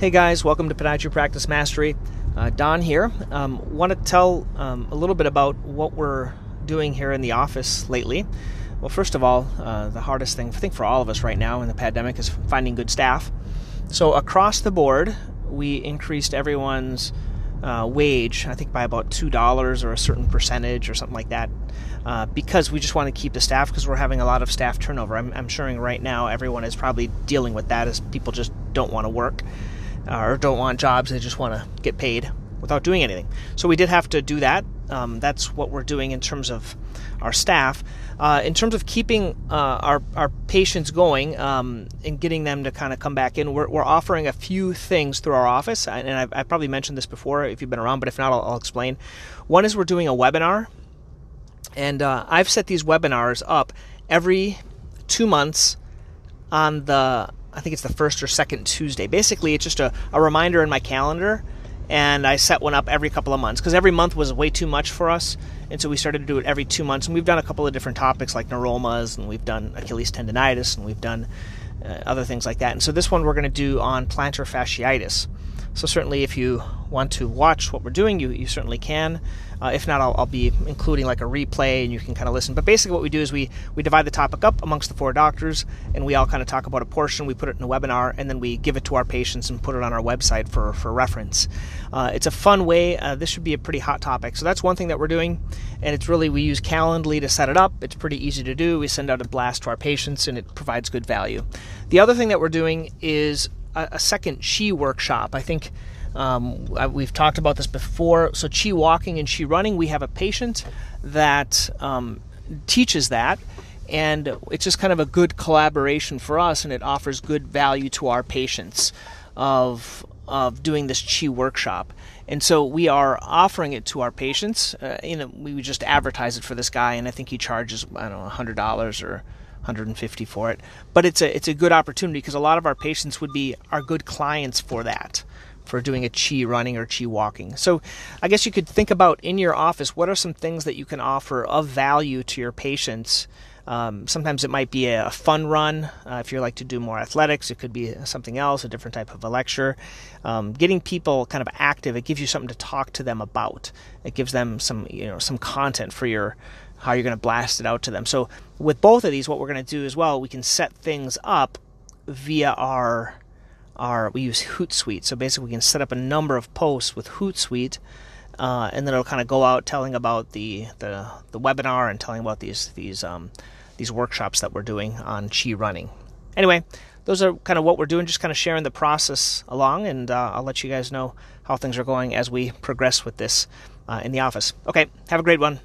Hey guys, welcome to Podiatry Practice Mastery. Uh, Don here. Um, Want to tell um, a little bit about what we're doing here in the office lately. Well, first of all, uh, the hardest thing I think for all of us right now in the pandemic is finding good staff. So across the board, we increased everyone's uh, wage, I think by about two dollars or a certain percentage or something like that, uh, because we just want to keep the staff because we're having a lot of staff turnover. I'm, I'm sure right now everyone is probably dealing with that as people just don't want to work or don't want jobs, they just want to get paid without doing anything. So we did have to do that. Um, that's what we're doing in terms of our staff. Uh, in terms of keeping uh, our, our patients going um, and getting them to kind of come back in, we're, we're offering a few things through our office. And I've, I've, probably mentioned this before if you've been around, but if not, I'll, I'll explain. One is we're doing a webinar. And uh, I've set these webinars up every two months on the I think it's the first or second Tuesday. Basically, it's just a, a reminder in my calendar, and I set one up every couple of months because every month was way too much for us, and so we started to do it every two months. And we've done a couple of different topics like neuromas, and we've done Achilles tendonitis, and we've done uh, other things like that. And so this one we're going to do on plantar fasciitis. So certainly, if you want to watch what we're doing, you, you certainly can. Uh, if not, I'll, I'll, be including like a replay and you can kind of listen. But basically, what we do is we, we divide the topic up amongst the four doctors and we all kind of talk about a portion. We put it in a webinar and then we give it to our patients and put it on our website for, for reference. Uh, it's a fun way. Uh, this should be a pretty hot topic. So that's one thing that we're doing. And it's really, we use Calendly to set it up. It's pretty easy to do. We send out a blast to our patients and it provides good value. The other thing that we're doing is a, a second chi workshop. I think um, we've talked about this before. So, chi walking and chi running, we have a patient that um, teaches that. And it's just kind of a good collaboration for us, and it offers good value to our patients of of doing this chi workshop. And so we are offering it to our patients. Uh, you know, we just advertise it for this guy, and I think he charges I don't know hundred dollars or 150 for it. But it's a it's a good opportunity because a lot of our patients would be our good clients for that for doing a chi running or chi walking. So I guess you could think about in your office what are some things that you can offer of value to your patients. Um, sometimes it might be a, fun run. Uh, if you like to do more athletics, it could be something else, a different type of a lecture. Um, getting people kind of active, it gives you something to talk to them about. It gives them some, you know, some content for your how you're going to blast it out to them. So with both of these, what we're going to do as well, we can set things up via our our we use Hootsuite. So basically, we can set up a number of posts with Hootsuite, uh, and then it'll kind of go out telling about the, the the webinar and telling about these these um, these workshops that we're doing on chi running. Anyway, those are kind of what we're doing, just kind of sharing the process along, and uh, I'll let you guys know how things are going as we progress with this uh, in the office. Okay, have a great one.